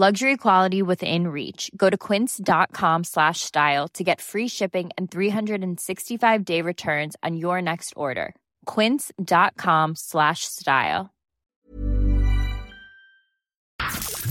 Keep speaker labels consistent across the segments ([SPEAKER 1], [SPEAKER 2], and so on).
[SPEAKER 1] Luxury quality within reach. Go to quince.com slash style to get free shipping and 365-day returns on your next order. quince.com slash style.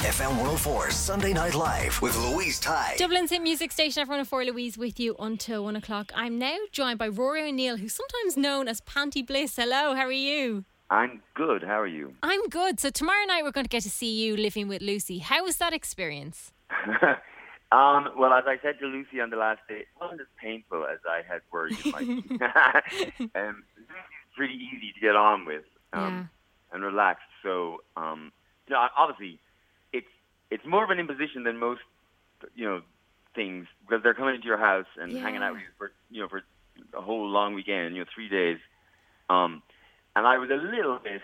[SPEAKER 2] FM 104 Sunday Night Live with Louise Ty.
[SPEAKER 3] Dublin's hit music station, everyone oh for Louise with you until one o'clock. I'm now joined by Rory O'Neill, who's sometimes known as Panti Bliss. Hello, how are you?
[SPEAKER 4] I'm good. How are you?
[SPEAKER 3] I'm good. So tomorrow night we're going to get to see you living with Lucy. How was that experience?
[SPEAKER 4] um, well, as I said to Lucy on the last day, it wasn't as painful as I had worried it might be. um, Lucy's pretty easy to get on with um, and relaxed. So, um, you know, obviously, it's it's more of an imposition than most, you know, things because they're coming into your house and
[SPEAKER 3] Yeah.
[SPEAKER 4] hanging out with you for you know for a whole long weekend, you know, three days. Um, and I was a little bit,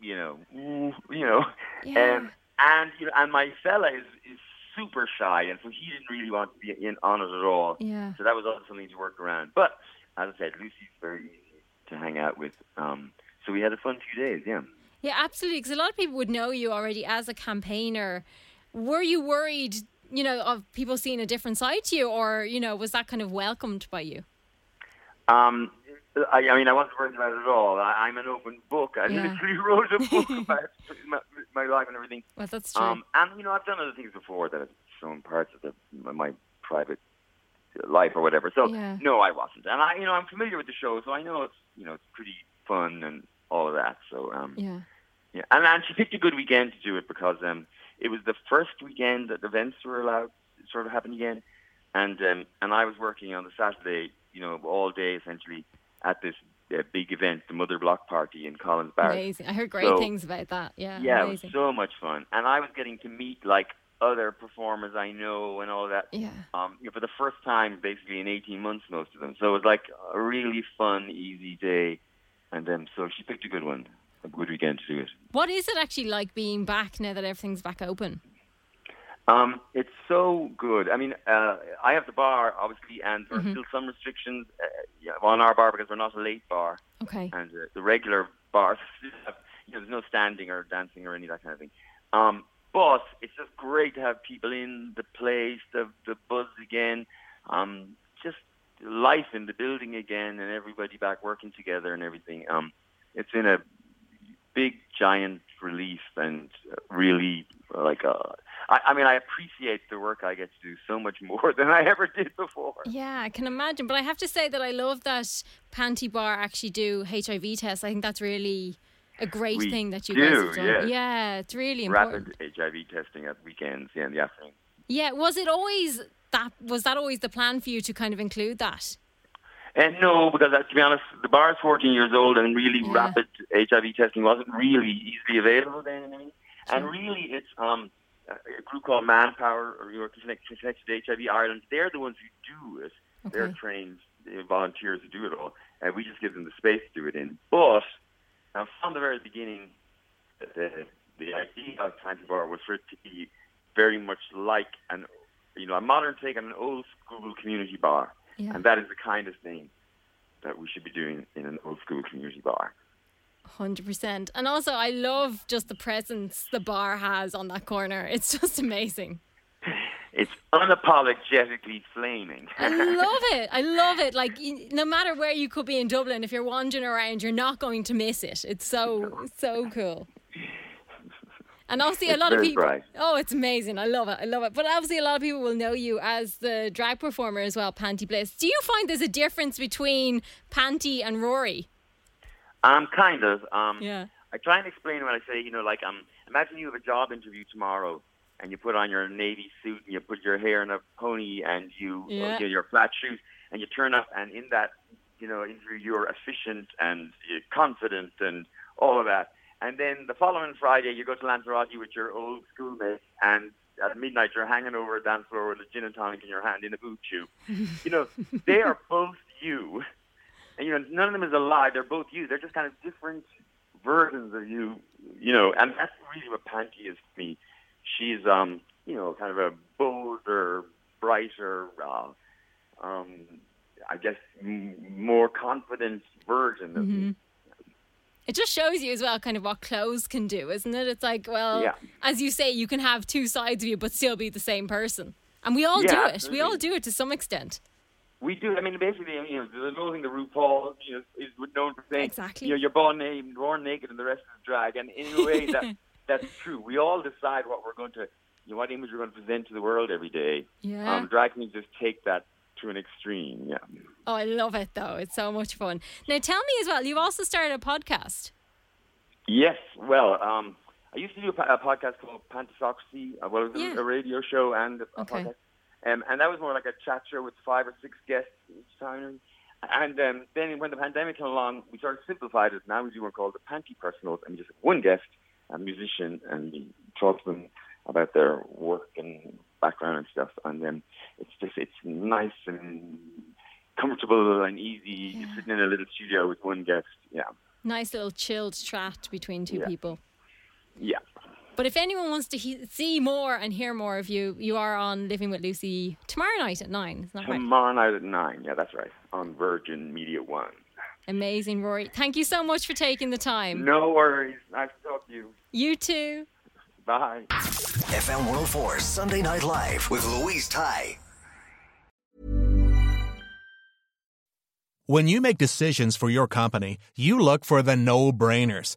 [SPEAKER 4] you know, mm, you know,
[SPEAKER 3] Yeah.
[SPEAKER 4] um, and you know, and my fella is is super shy, and so he didn't really want to be in on it at all.
[SPEAKER 3] Yeah.
[SPEAKER 4] So that was also something to work around. But as I said, Lucy's very easy to hang out with. Um, so we had a fun few days. Yeah.
[SPEAKER 3] Yeah, absolutely. Because a lot of people would know you already as a campaigner. Were you worried, you know, of people seeing a different side to you, or you know, was that kind of welcomed by you?
[SPEAKER 4] Um, I, I mean, I wasn't worried about it at all. I, I'm an open book. I
[SPEAKER 3] Yeah.
[SPEAKER 4] literally wrote a book about my, my life and everything.
[SPEAKER 3] Well, that's true.
[SPEAKER 4] Um, and you know, I've done other things before that have shown parts of the, my private life or whatever. So
[SPEAKER 3] Yeah.
[SPEAKER 4] no, I wasn't. And I, you know, I'm familiar with the show, so I know it's you know it's pretty fun and all of that. So um,
[SPEAKER 3] yeah.
[SPEAKER 4] yeah, and, and she picked a good weekend to do it because um, it was the first weekend that events were allowed to sort of happen again, and um, and I was working on the Saturday, you know, all day essentially at this uh, big event, the Mother Block Party in Collins Barracks.
[SPEAKER 3] Amazing. I heard great
[SPEAKER 4] So-
[SPEAKER 3] things about that. Yeah.
[SPEAKER 4] Yeah, it was so much fun, and I was getting to meet like other performers I know and all that.
[SPEAKER 3] yeah.
[SPEAKER 4] Um, you know, for the first time, basically in 18 months, most of them. So it was like a really fun, easy day, and um, so she picked a good one, a good weekend to do it.
[SPEAKER 3] What is it actually like being back now that everything's back open?
[SPEAKER 4] Um, it's so good. I mean, uh, I have the bar, obviously, and there are still some restrictions uh, yeah, on our bar because we're not a late bar,
[SPEAKER 3] Okay.
[SPEAKER 4] and uh, the regular bars, you know, there's no standing or dancing or any of that kind of thing. Um, but it's just great to have people in the place, the the buzz again, um, just life in the building again, and everybody back working together and everything. Um, it's in a big giant relief and really like uh, I, I mean I appreciate the work I get to do so much more than I ever did before.
[SPEAKER 3] Yeah, I can imagine. But I have to say that I love that Pantibar actually do HIV tests. I think that's really a great
[SPEAKER 4] We
[SPEAKER 3] thing that you
[SPEAKER 4] do,
[SPEAKER 3] guys have done.
[SPEAKER 4] yes.
[SPEAKER 3] Yeah, it's really important.
[SPEAKER 4] Rapid HIV testing at weekends, yeah, in the afternoon.
[SPEAKER 3] Yeah, was it always that? Was that always the plan for you to kind of include that?
[SPEAKER 4] And no, because uh, to be honest, the bar is 14 years old, and really
[SPEAKER 3] Yeah.
[SPEAKER 4] rapid HIV testing wasn't really easily available then. I mean, and really, it's um, a group called MPOWER or your Connected to HIV Ireland. They're the ones who do it. They're
[SPEAKER 3] Okay.
[SPEAKER 4] trained uh, volunteers who do it all, and we just give them the space to do it in. But now, from the very beginning, the the idea of Pantibar was for it to be very much like an you know a modern take on an old school community bar.
[SPEAKER 3] Yeah.
[SPEAKER 4] And that is the kind of thing that we should be doing in an old school community bar.
[SPEAKER 3] Hundred percent. And also, I love just the presence the bar has on that corner. It's just amazing.
[SPEAKER 4] It's unapologetically flaming.
[SPEAKER 3] I love it. I love it. Like no matter where you could be in Dublin, if you're wandering around, you're not going to miss it. It's so so cool. And obviously, a
[SPEAKER 4] It's
[SPEAKER 3] lot of people.
[SPEAKER 4] bright.
[SPEAKER 3] Oh, it's amazing! I love it. I love it. But obviously, a lot of people will know you as the drag performer as well, Panti Bliss. Do you find there's a difference between Panti and Rory?
[SPEAKER 4] Um, kind of. Um,
[SPEAKER 3] Yeah.
[SPEAKER 4] I try and explain when I say, you know, like, um, imagine you have a job interview tomorrow, and you put on your navy suit, and you put your hair in a pony, and you,
[SPEAKER 3] Yeah.
[SPEAKER 4] uh, you your flat shoes, and you turn up, and in that, you know, interview, you're efficient and you're confident and all of that. And then the following Friday, you go to Lanzarote with your old schoolmates, and at midnight you're hanging over a dance floor with a gin and tonic in your hand in a boot shoe. you know, they are both you, and you know none of them is a lie. They're both you. They're just kind of different versions of you. You know, and that's really what Panti is to me. She's um, you know, kind of a bolder, brighter, uh, um, I guess, m- more confident version of me.
[SPEAKER 3] It just shows you as well kind of what clothes can do, isn't it? It's like, well,
[SPEAKER 4] Yeah.
[SPEAKER 3] as you say, you can have two sides of you but still be the same person. And we all
[SPEAKER 4] Yeah,
[SPEAKER 3] do it. We all do it to some extent.
[SPEAKER 4] We do. I mean, basically, you know, the whole thing that RuPaul, you know, is known for saying,
[SPEAKER 3] Exactly.
[SPEAKER 4] you know, you're born naked, born naked, and the rest is drag. And in a way, that that's true. We all decide what we're going to, you know, what image we're going to present to the world every day.
[SPEAKER 3] Yeah.
[SPEAKER 4] Um, drag queens just take that to an extreme. Yeah.
[SPEAKER 3] Oh, I love it though. It's so much fun. Now tell me as well, you've also started a podcast.
[SPEAKER 4] Yes. Well, um, I used to do a, a podcast called Pantisocracy. Uh, well, it was a-
[SPEAKER 3] Yeah.
[SPEAKER 4] a radio show and a, a
[SPEAKER 3] Okay.
[SPEAKER 4] podcast. Um, and that was more like a chat show with five or six guests each time. And um, then when the pandemic came along, we sort of simplified it. Now we do one called the Panti Personals, and we just have one guest, a musician, and we talk to them about their work and background and stuff. And then it's just it's nice and comfortable and easy. You're sitting in a little studio with one guest. Yeah,
[SPEAKER 3] Nice little chilled chat between two
[SPEAKER 4] Yeah.
[SPEAKER 3] people.
[SPEAKER 4] yeah.
[SPEAKER 3] But if anyone wants to he- see more and hear more of you, you are on Living with Lucy tomorrow night at nine. Isn't that right?
[SPEAKER 4] Tomorrow night at nine. Yeah, that's right. On Virgin Media One.
[SPEAKER 3] Amazing, Rory. Thank you so much for taking the time.
[SPEAKER 4] No worries. Nice to talk to you.
[SPEAKER 3] You too.
[SPEAKER 4] Bye.
[SPEAKER 2] FM 104 Sunday Night Live with Louise Ty.
[SPEAKER 5] When you make decisions for your company, you look for the no brainers.